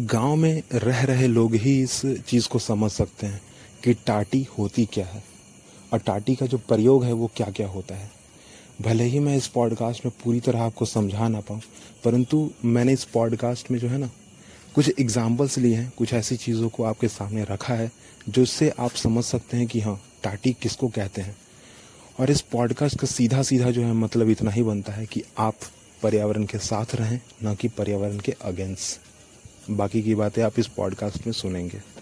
गाँव में रह रहे लोग ही इस चीज़ को समझ सकते हैं कि टाटी होती क्या है। और टाटी का जो प्रयोग है वो क्या क्या होता है। भले ही मैं इस पॉडकास्ट में पूरी तरह आपको समझा ना पाऊँ, परंतु मैंने इस पॉडकास्ट में जो है ना, कुछ एग्जाम्पल्स लिए हैं, कुछ ऐसी चीज़ों को आपके सामने रखा है जिससे आप समझ सकते हैं कि हाँ टाटी किसको कहते हैं। और इस पॉडकास्ट का सीधा सीधा जो है मतलब इतना ही बनता है कि आप पर्यावरण के साथ रहें, ना कि पर्यावरण के अगेंस्ट। बाकी की बातें आप इस पॉडकास्ट में सुनेंगे।